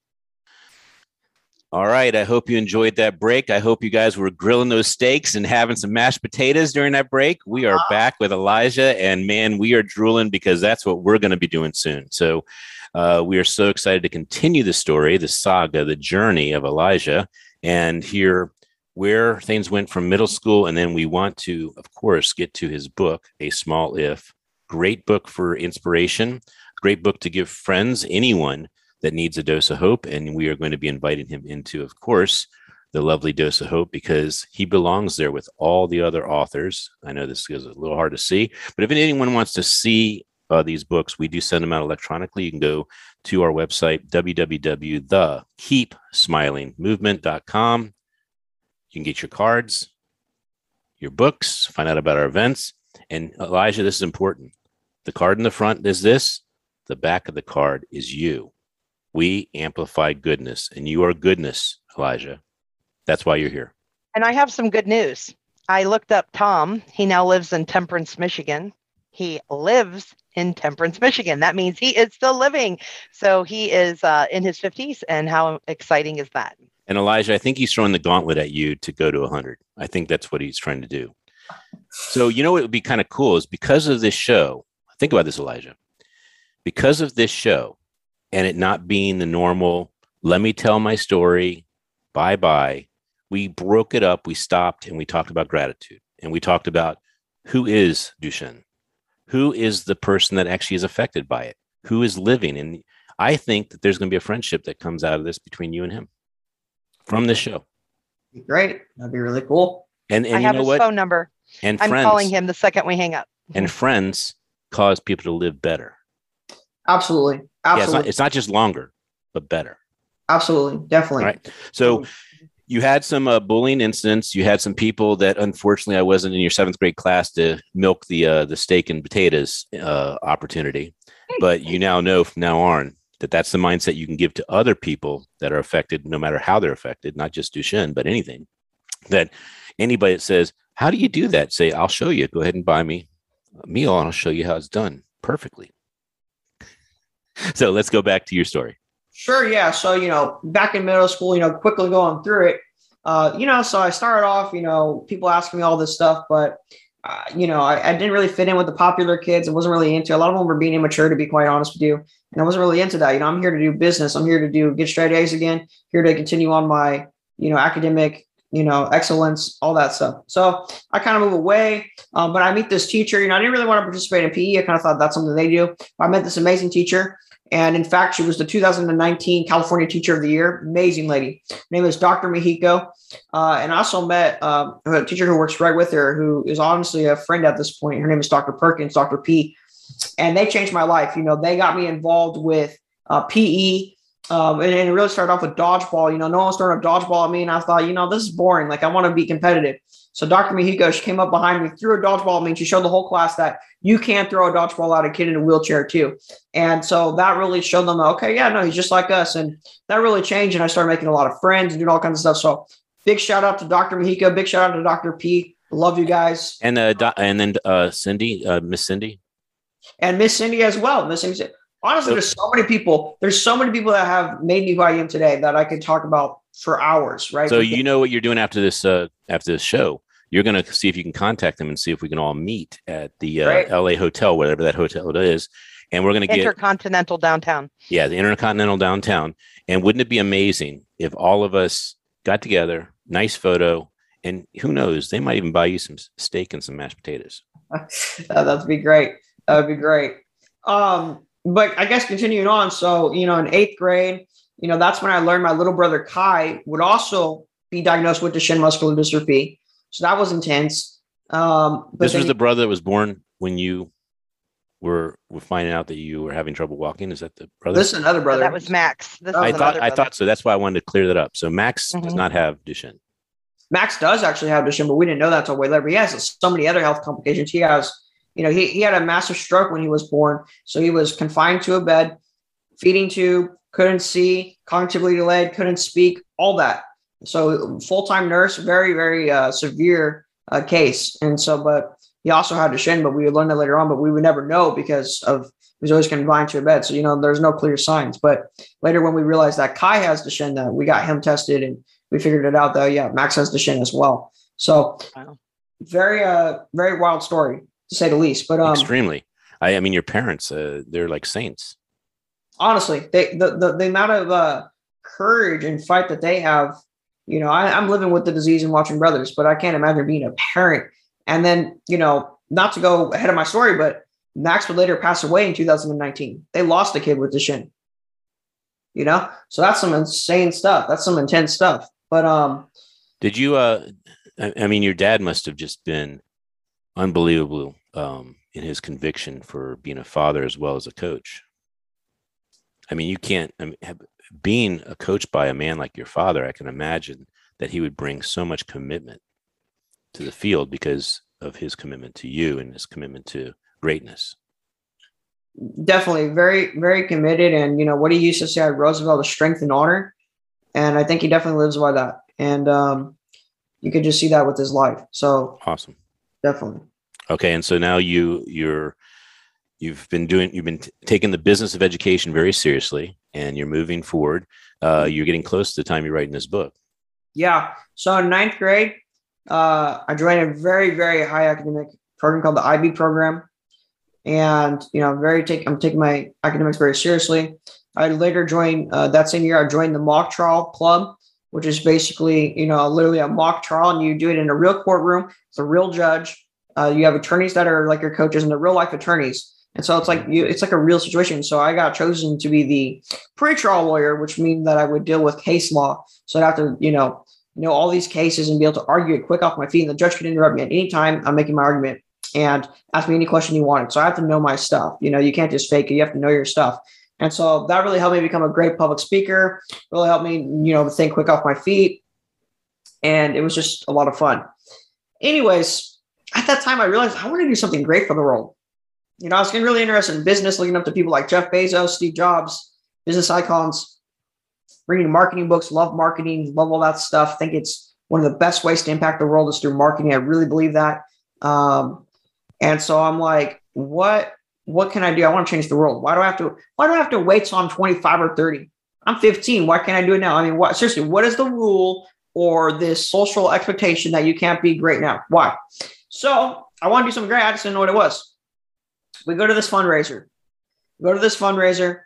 All right. I hope you enjoyed that break. I hope you guys were grilling those steaks and having some mashed potatoes during that break. We are back with Elijah, and man, we are drooling because that's what we're going to be doing soon. So, uh, we are so excited to continue the story, the saga, the journey of Elijah, and hear where things went from middle school. And then we want to, of course, get to his book, A Small If. Great book for inspiration, great book to give friends, anyone that needs a dose of hope. And we are going to be inviting him into, of course, the lovely dose of hope because he belongs there with all the other authors. I know this is a little hard to see, but if anyone wants to see uh, these books, we do send them out electronically. You can go to our website, www.thekeepsmilingmovement.com. You can get your cards, your books, find out about our events. And Elijah, this is important. The card in the front is this, the back of the card is you. We amplify goodness, and you are goodness, Elijah. That's why you're here. And I have some good news. I looked up Tom. He now lives in Temperance, Michigan. He lives in Temperance, Michigan. That means he is still living. So he is uh, in his 50s. And how exciting is that? And Elijah, I think he's throwing the gauntlet at you to go to 100. I think that's what he's trying to do. So, you know what would be kind of cool is because of this show, think about this, Elijah. Because of this show, and it not being the normal, let me tell my story, bye bye. We broke it up, we stopped, and we talked about gratitude. And we talked about who is Duchenne? Who is the person that actually is affected by it? Who is living? And I think that there's going to be a friendship that comes out of this between you and him from this show. Great. That'd be really cool. And, and I you have know his what? phone number. And I'm friends, calling him the second we hang up. and friends cause people to live better. Absolutely. Absolutely. Yeah, it's, not, it's not just longer, but better. Absolutely. Definitely. All right. So you had some uh, bullying incidents. You had some people that unfortunately I wasn't in your seventh grade class to milk the uh, the steak and potatoes uh, opportunity, but you now know from now on that that's the mindset you can give to other people that are affected, no matter how they're affected, not just Duchenne, but anything. That anybody that says, "How do you do that?" Say, "I'll show you. Go ahead and buy me a meal, and I'll show you how it's done perfectly." so let's go back to your story. Sure. Yeah. So, you know, back in middle school, you know, quickly going through it, uh, you know, so I started off, you know, people asking me all this stuff, but, uh, you know, I, I, didn't really fit in with the popular kids. I wasn't really into a lot of them were being immature, to be quite honest with you. And I wasn't really into that. You know, I'm here to do business. I'm here to do get straight A's again, here to continue on my, you know, academic you know, excellence, all that stuff. So I kind of move away. Um, but I meet this teacher. You know, I didn't really want to participate in PE. I kind of thought that's something they do. I met this amazing teacher. And in fact, she was the 2019 California Teacher of the Year. Amazing lady. Her name is Dr. Mexico. Uh, and I also met um, a teacher who works right with her, who is honestly a friend at this point. Her name is Dr. Perkins, Dr. P. And they changed my life. You know, they got me involved with uh, PE. Um, and, and, it really started off with dodgeball. You know, no one was throwing a dodgeball at me. And I thought, you know, this is boring. Like, I want to be competitive. So Dr. Mexico, she came up behind me, threw a dodgeball at me, and she showed the whole class that you can throw a dodgeball at a kid in a wheelchair too. And so that really showed them, okay, yeah, no, he's just like us. And that really changed. And I started making a lot of friends and doing all kinds of stuff. So big shout out to Dr. Mexico. Big shout out to Dr. P. Love you guys. And uh, do- and then uh, Cindy, uh, Miss Cindy, and Miss Cindy as well. Miss Cindy. Honestly, there's so many people. There's so many people that have made me who I am today that I could talk about for hours. Right. So you know what you're doing after this uh, after this show you're going to see if you can contact them and see if we can all meet at the uh, LA hotel, whatever that hotel is. And we're going to get Intercontinental downtown. Yeah, the Intercontinental downtown. And wouldn't it be amazing if all of us got together, nice photo, and who knows, they might even buy you some steak and some mashed potatoes. That'd be great. That would be great. Um, but I guess continuing on. So, you know, in eighth grade, you know, that's when I learned my little brother Kai would also be diagnosed with Duchenne muscular dystrophy. So that was intense. Um, this was the brother that was born when you were were finding out that you were having trouble walking. Is that the brother? This is another brother. that was Max. This I thought I thought so. That's why I wanted to clear that up. So Max mm-hmm. does not have Duchenne. Max does actually have Duchenne, but we didn't know that until way later. But he has so many other health complications. He has, you know, he, he had a massive stroke when he was born. So he was confined to a bed, feeding tube, couldn't see, cognitively delayed, couldn't speak, all that. So full time nurse, very very uh, severe uh, case, and so but he also had Duchenne, but we would learn that later on, but we would never know because of he was always confined to a bed. So you know, there's no clear signs. But later when we realized that Kai has Duchenne, that we got him tested and we figured it out. Though, yeah, Max has Duchenne as well. So wow. very uh very wild story to say the least. But um, extremely. I, I mean, your parents, uh, they're like saints. Honestly, they the the, the amount of uh, courage and fight that they have you know, I, I'm living with the disease and watching brothers, but I can't imagine being a parent. And then, you know, not to go ahead of my story, but Max would later pass away in 2019. They lost a kid with Duchenne. You know, so that's some insane stuff. That's some intense stuff. But um, did you? Uh, I, I mean, your dad must have just been unbelievable um, in his conviction for being a father as well as a coach. I mean, you can't. I mean, being a coach by a man like your father, I can imagine that he would bring so much commitment to the field because of his commitment to you and his commitment to greatness. Definitely very, very committed. And, you know, what he used to say at Roosevelt is strength and honor. And I think he definitely lives by that. And um, you could just see that with his life. So awesome. Definitely. Okay. And so now you, you're, you've been doing you've been t- taking the business of education very seriously and you're moving forward uh, you're getting close to the time you're writing this book. Yeah. So in ninth grade uh, i joined a very very high academic program called the IB program. And you know very take i'm taking my academics very seriously. I later joined uh, that same year i joined the mock trial club which is basically you know literally a mock trial and you do it in a real courtroom it's a real judge. Uh, you have attorneys that are like your coaches and the real life attorneys and so it's like you, it's like a real situation. So I got chosen to be the pre-trial lawyer, which means that I would deal with case law. So I'd have to, you know, know all these cases and be able to argue it quick off my feet. And the judge could interrupt me at any time I'm making my argument and ask me any question he wanted. So I have to know my stuff. You know, you can't just fake it. You have to know your stuff. And so that really helped me become a great public speaker. Really helped me, you know, think quick off my feet. And it was just a lot of fun. Anyways, at that time, I realized I want to do something great for the world you know, I was getting really interested in business, looking up to people like Jeff Bezos, Steve Jobs, business icons, reading marketing books, love marketing, love all that stuff. Think it's one of the best ways to impact the world is through marketing. I really believe that. Um, and so I'm like, what what can I do? I want to change the world. Why do I have to why do I have to wait till I'm 25 or 30? I'm 15. Why can't I do it now? I mean, what seriously, what is the rule or this social expectation that you can't be great now? Why? So I want to do something great. I just didn't know what it was we go to this fundraiser. We go to this fundraiser.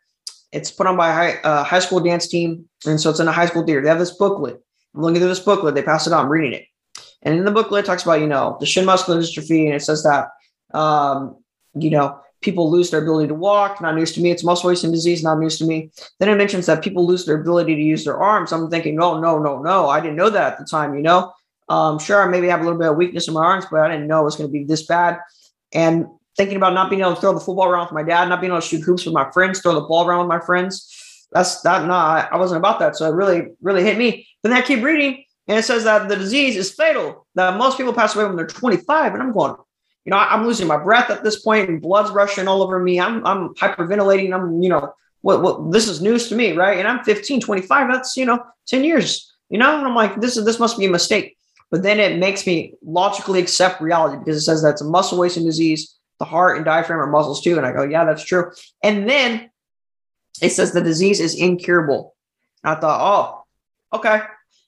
It's put on by a high, uh, high school dance team. And so it's in a high school theater. They have this booklet. I'm looking through this booklet. They pass it out. I'm reading it. And in the booklet, it talks about, you know, Duchenne muscular dystrophy. And it says that, um, you know, people lose their ability to walk. Not news to me. It's muscle wasting disease. Not news to me. Then it mentions that people lose their ability to use their arms. I'm thinking, no, no, no, no. I didn't know that at the time, you know? Um, sure, I maybe have a little bit of weakness in my arms, but I didn't know it was going to be this bad. And thinking about not being able to throw the football around with my dad, not being able to shoot hoops with my friends, throw the ball around with my friends. That's that. No, I, I wasn't about that. So it really, really hit me. Then I keep reading, and it says that the disease is fatal. That most people pass away when they're 25, and I'm going, you know, I'm losing my breath at this point, and blood's rushing all over me. I'm, I'm hyperventilating. I'm, you know, what, what, this is news to me, right? And I'm 15, 25. That's, you know, 10 years. You know, and I'm like, this is this must be a mistake. But then it makes me logically accept reality because it says that's a muscle wasting disease. The heart and diaphragm are muscles too. And I go, yeah, that's true. And then it says the disease is incurable. I thought, oh, okay.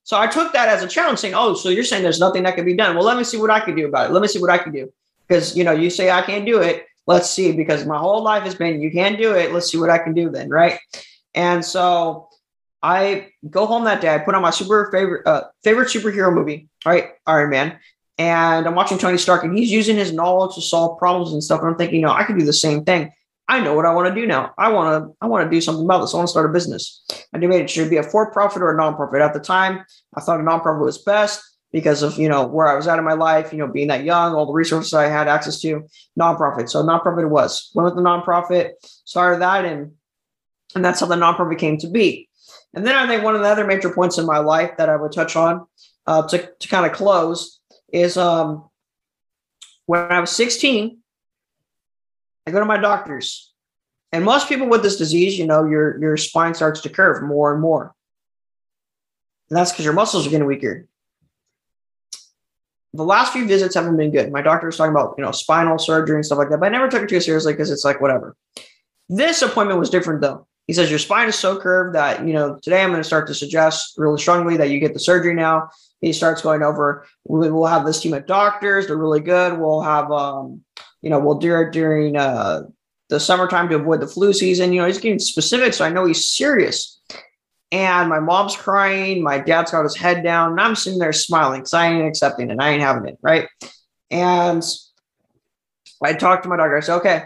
So I took that as a challenge, saying, oh, so you're saying there's nothing that can be done. Well, let me see what I can do about it. Let me see what I can do. Because, you know, you say I can't do it. Let's see, because my whole life has been, you can't do it. Let's see what I can do then. Right. And so I go home that day. I put on my super favorite, uh, favorite superhero movie, right? Iron Man. And I'm watching Tony Stark and he's using his knowledge to solve problems and stuff. And I'm thinking, no, I could do the same thing. I know what I want to do now. I want to I want to do something about this. I want to start a business. I debated it should be a for-profit or a nonprofit. At the time, I thought a nonprofit was best because of you know where I was at in my life, you know, being that young, all the resources I had access to. Nonprofit. So nonprofit it was. Went with the nonprofit, started that, and and that's how the nonprofit came to be. And then I think one of the other major points in my life that I would touch on uh, to to kind of close is um, when I was 16 I go to my doctors. And most people with this disease, you know, your your spine starts to curve more and more. And that's because your muscles are getting weaker. The last few visits haven't been good. My doctor was talking about, you know, spinal surgery and stuff like that, but I never took it too seriously because it's like whatever. This appointment was different though. He says your spine is so curved that, you know, today I'm going to start to suggest really strongly that you get the surgery now. He starts going over, we'll have this team of doctors. They're really good. We'll have, um, you know, we'll do it during uh, the summertime to avoid the flu season. You know, he's getting specific, so I know he's serious. And my mom's crying. My dad's got his head down, and I'm sitting there smiling because I ain't accepting it. I ain't having it, right? And I talked to my doctor. I said, okay,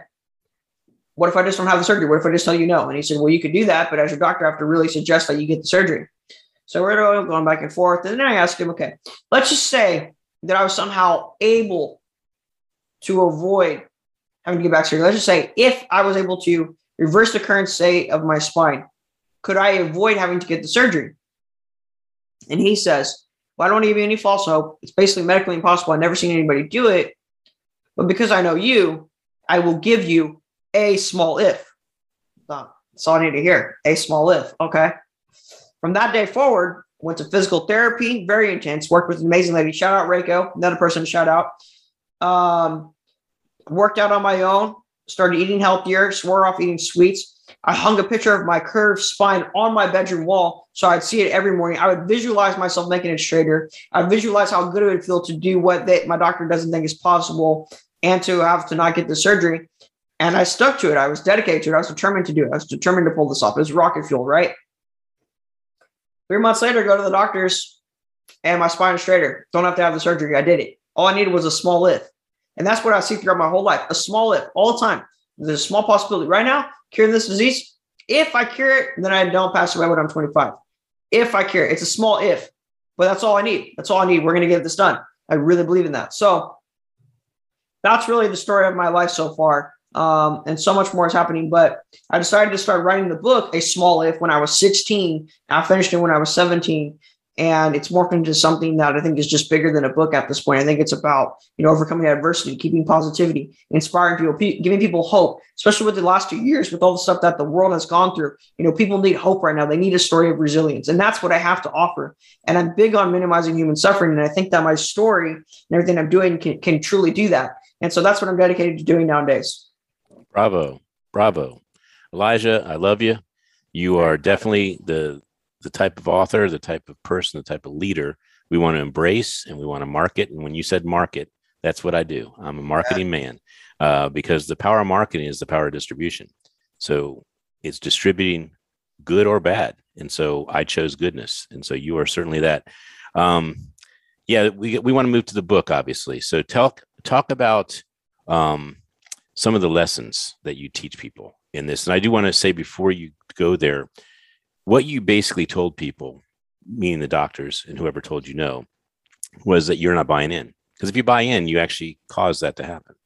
what if I just don't have the surgery? What if I just tell you no? And he said, well, you could do that, but as your doctor, I have to really suggest that you get the surgery. So we're going back and forth. And then I asked him, okay, let's just say that I was somehow able to avoid having to get back surgery. Let's just say if I was able to reverse the current state of my spine, could I avoid having to get the surgery? And he says, Well, I don't want to give you any false hope. It's basically medically impossible. I've never seen anybody do it. But because I know you, I will give you a small if. That's all I need to hear. A small if. Okay. From that day forward, went to physical therapy, very intense, worked with an amazing lady. Shout out Reiko, another person shout out. Um, worked out on my own, started eating healthier, swore off eating sweets. I hung a picture of my curved spine on my bedroom wall so I'd see it every morning. I would visualize myself making it straighter. I'd visualize how good it would feel to do what they, my doctor doesn't think is possible and to have to not get the surgery. And I stuck to it. I was dedicated to it. I was determined to do it. I was determined to pull this off. It was rocket fuel, right? Three months later, go to the doctors and my spine is straighter. Don't have to have the surgery. I did it. All I needed was a small if. And that's what I see throughout my whole life a small if all the time. There's a small possibility right now, curing this disease. If I cure it, then I don't pass away when I'm 25. If I cure it, it's a small if, but that's all I need. That's all I need. We're going to get this done. I really believe in that. So that's really the story of my life so far. Um, and so much more is happening. But I decided to start writing the book, A Small If, when I was 16. I finished it when I was 17 and it's morphed into something that I think is just bigger than a book at this point. I think it's about you know overcoming adversity, keeping positivity, inspiring people, pe- giving people hope, especially with the last two years with all the stuff that the world has gone through. You know, people need hope right now. They need a story of resilience, and that's what I have to offer. And I'm big on minimizing human suffering, and I think that my story and everything I'm doing can, can truly do that. And so that's what I'm dedicated to doing nowadays. Bravo, bravo, Elijah. I love you. You are definitely the the type of author, the type of person, the type of leader we want to embrace and we want to market. And when you said market, that's what I do. I'm a marketing man uh, because the power of marketing is the power of distribution. So it's distributing good or bad. and so I chose goodness, and so you are certainly that. Um, yeah, we we want to move to the book, obviously. So talk talk about um, some of the lessons that you teach people in this, and I do want to say before you go there, what you basically told people, meaning the doctors and whoever told you no, was that you're not buying in. Because if you buy in, you actually cause that to happen.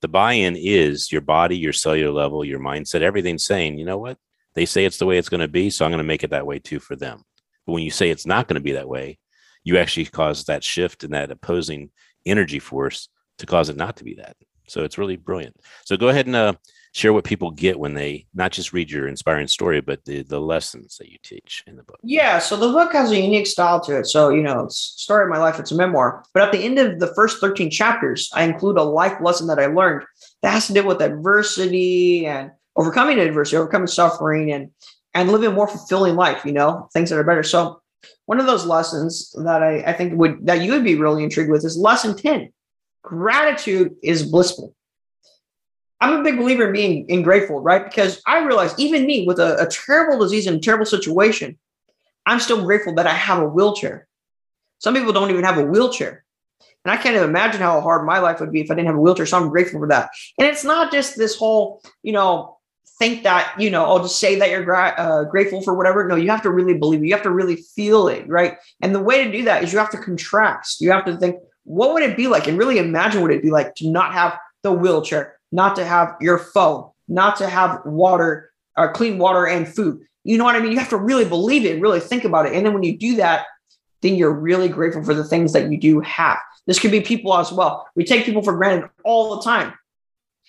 The buy in is your body, your cellular level, your mindset, everything saying, you know what? They say it's the way it's going to be. So I'm going to make it that way too for them. But when you say it's not going to be that way, you actually cause that shift and that opposing energy force to cause it not to be that. So it's really brilliant. So go ahead and uh, share what people get when they not just read your inspiring story, but the the lessons that you teach in the book. Yeah, so the book has a unique style to it. So you know, it's story of my life. It's a memoir, but at the end of the first thirteen chapters, I include a life lesson that I learned that has to do with adversity and overcoming adversity, overcoming suffering, and and living a more fulfilling life. You know, things that are better. So one of those lessons that I, I think would that you would be really intrigued with is lesson 10 gratitude is blissful I'm a big believer in being in grateful, right? Because I realize even me with a, a terrible disease and terrible situation, I'm still grateful that I have a wheelchair. Some people don't even have a wheelchair. And I can't even imagine how hard my life would be if I didn't have a wheelchair. So I'm grateful for that. And it's not just this whole, you know, think that, you know, I'll just say that you're gra- uh, grateful for whatever. No, you have to really believe it. You have to really feel it, right? And the way to do that is you have to contrast. You have to think, what would it be like? And really imagine what it'd be like to not have the wheelchair, not to have your phone, not to have water or uh, clean water and food. You know what I mean? You have to really believe it, really think about it. And then when you do that, then you're really grateful for the things that you do have. This could be people as well. We take people for granted all the time.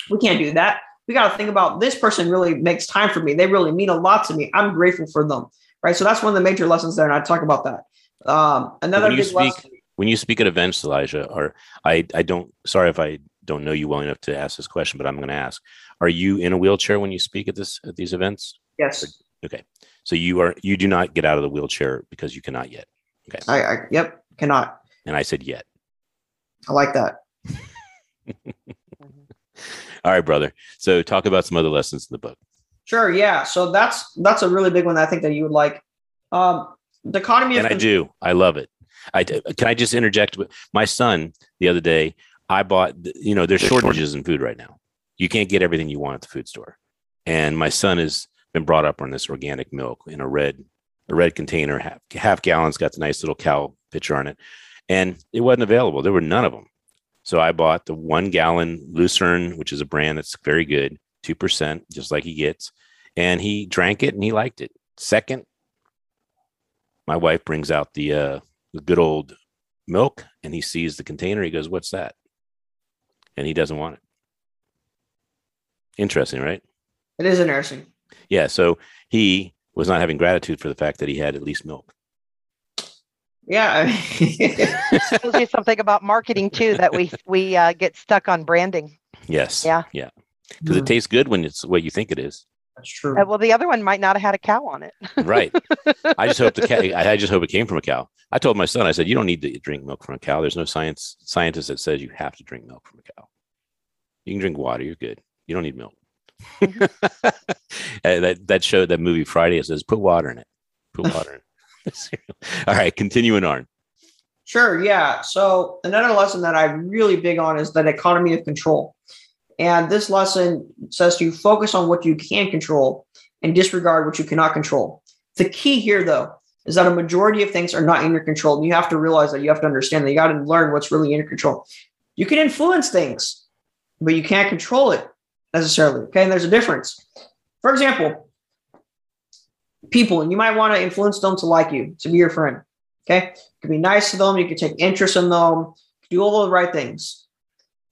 We can't do that. We got to think about this person really makes time for me. They really mean a lot to me. I'm grateful for them. Right. So that's one of the major lessons there. And I talk about that. Um, another when you speak, lesson, when you speak at events, Elijah, or I, I don't, sorry if I don't know you well enough to ask this question, but I'm going to ask: Are you in a wheelchair when you speak at this at these events? Yes. Okay, so you are you do not get out of the wheelchair because you cannot yet. Okay. I, I yep cannot. And I said yet. I like that. All right, brother. So talk about some other lessons in the book. Sure. Yeah. So that's that's a really big one that I think that you would like. Um, the economy. And I do. I love it. I can I just interject? My son the other day I bought, you know, there's shortages in food right now. You can't get everything you want at the food store. And my son has been brought up on this organic milk in a red, a red container, half, half gallons, got the nice little cow picture on it. And it wasn't available. There were none of them. So I bought the one gallon Lucerne, which is a brand that's very good, 2%, just like he gets. And he drank it and he liked it. Second, my wife brings out the, uh, the good old milk and he sees the container. He goes, What's that? and he doesn't want it. Interesting, right? It is interesting. Yeah. So he was not having gratitude for the fact that he had at least milk. Yeah, it tells you something about marketing too that we we uh, get stuck on branding. Yes. Yeah. Yeah. Because mm-hmm. it tastes good when it's what you think it is. That's true. Uh, well, the other one might not have had a cow on it. right. I just hope the cow. I just hope it came from a cow. I told my son. I said, "You don't need to drink milk from a cow. There's no science scientist that says you have to drink milk from a cow." You can drink water. You're good. You don't need milk. Mm-hmm. that that showed that movie Friday. It says put water in it. Put water in. It. All right, continuing on. Sure. Yeah. So another lesson that I'm really big on is that economy of control. And this lesson says to you focus on what you can control and disregard what you cannot control. The key here, though, is that a majority of things are not in your control. And you have to realize that you have to understand that you got to learn what's really in your control. You can influence things, but you can't control it necessarily. Okay. And there's a difference. For example, people, and you might want to influence them to like you, to be your friend. Okay. You can be nice to them. You can take interest in them, do all the right things.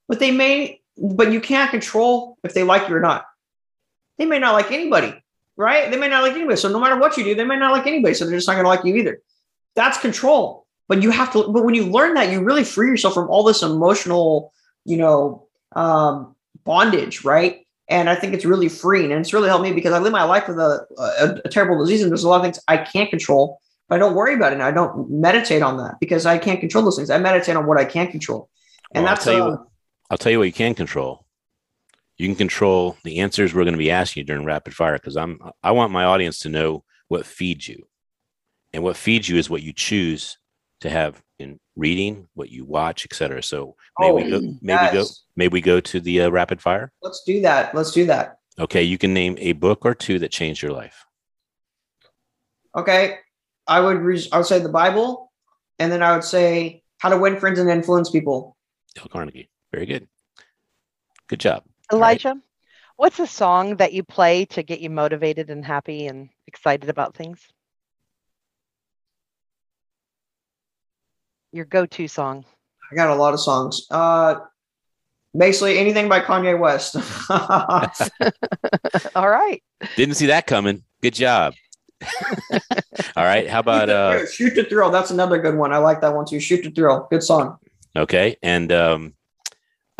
But they may, but you can't control if they like you or not. They may not like anybody, right? They may not like anybody. So no matter what you do, they may not like anybody. So they're just not going to like you either. That's control. But you have to, but when you learn that, you really free yourself from all this emotional, you know, um, bondage, right? And I think it's really freeing, and it's really helped me because I live my life with a, a, a terrible disease, and there's a lot of things I can't control. But I don't worry about it. And I don't meditate on that because I can't control those things. I meditate on what I can control, and well, that's I'll tell, uh, you what, I'll tell you what you can control. You can control the answers we're going to be asking you during rapid fire because I'm I want my audience to know what feeds you. And what feeds you is what you choose to have in reading, what you watch, etc. So may Oh, we go, maybe go, may we go to the uh, rapid fire? Let's do that. Let's do that. Okay, you can name a book or two that changed your life. Okay. I would re- I would say the Bible, and then I would say how to win friends and influence people. Dale Carnegie. Very good. Good job. All right. Elijah, what's a song that you play to get you motivated and happy and excited about things? Your go-to song. I got a lot of songs. Uh, basically anything by Kanye West. All right. Didn't see that coming. Good job. All right. How about uh Shoot the Thrill? That's another good one. I like that one too. Shoot the Thrill. Good song. okay, and um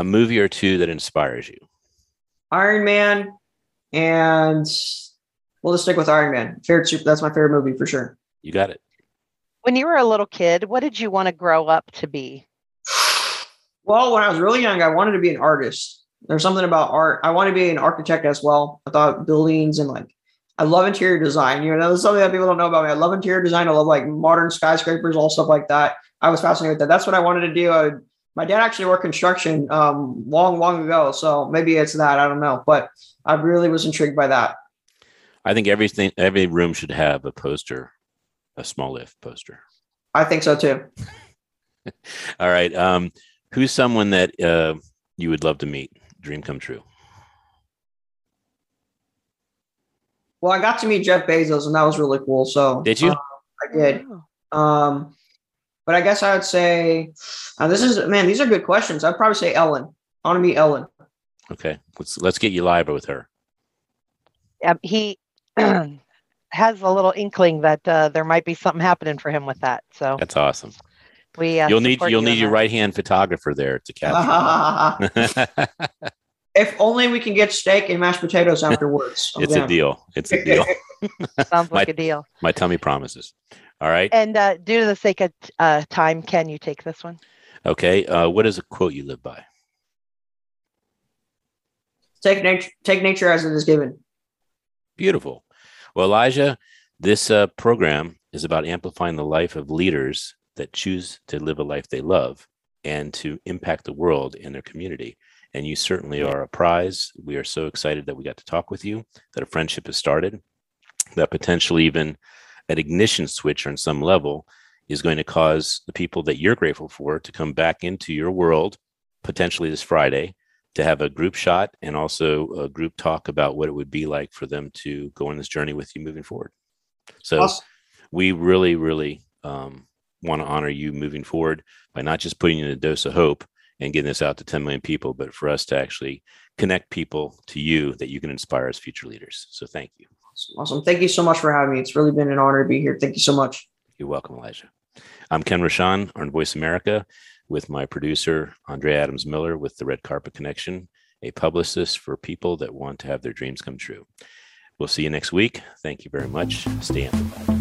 a movie or two that inspires you. Iron Man, and we'll just stick with Iron Man. Favorite super. That's my favorite movie for sure. You got it. When you were a little kid, what did you want to grow up to be? Well, when I was really young, I wanted to be an artist. There's something about art. I want to be an architect as well. I thought buildings and like I love interior design. You know, that's something that people don't know about me. I love interior design. I love like modern skyscrapers, all stuff like that. I was fascinated with that. That's what I wanted to do. I would, my dad actually worked construction um, long, long ago. So maybe it's that. I don't know. But I really was intrigued by that. I think everything every room should have a poster, a small if poster. I think so too. All right. Um, who's someone that uh, you would love to meet? Dream come true. Well, I got to meet Jeff Bezos, and that was really cool. So Did you? uh, I did. Um, but I guess I would say, uh, this is man. These are good questions. I'd probably say Ellen. I want to meet Ellen. Okay. Let's let's get you live with her. Um, he has a little inkling that uh, there might be something happening for him with that. So That's awesome. we uh, you'll need you'll you need your that. right hand photographer there to capture. if only we can get steak and mashed potatoes afterwards. it's a deal. It's a deal. Sounds My- like a deal. My tummy promises. All right. And uh, due to the sake of uh, time, can you take this one? Okay. Uh, what is a quote you live by? take nature, take nature as it is given. Beautiful. Well, Elijah, this uh, program is about amplifying the life of leaders that choose to live a life they love and to impact the world and their community. And you certainly are a prize. We are so excited that we got to talk with you, that a friendship has started, that potentially even an ignition switch on some level is going to cause the people that you're grateful for to come back into your world potentially this Friday to have a group shot and also a group talk about what it would be like for them to go on this journey with you moving forward. So Awesome. we really, really um, want to honor you moving forward by not just putting in a dose of hope and getting this out to 10 million people, but for us to actually connect people to you that you can inspire as future leaders. So thank you. Awesome. Thank you so much for having me. It's really been an honor to be here. Thank you so much. You're welcome, Elijah. I'm Ken Rochon on Voice America with my producer, Andrea Adams Miller, with the Red Carpet Connection, a publicist for people that want to have their dreams come true. We'll see you next week. Thank you very much. Stay amplified.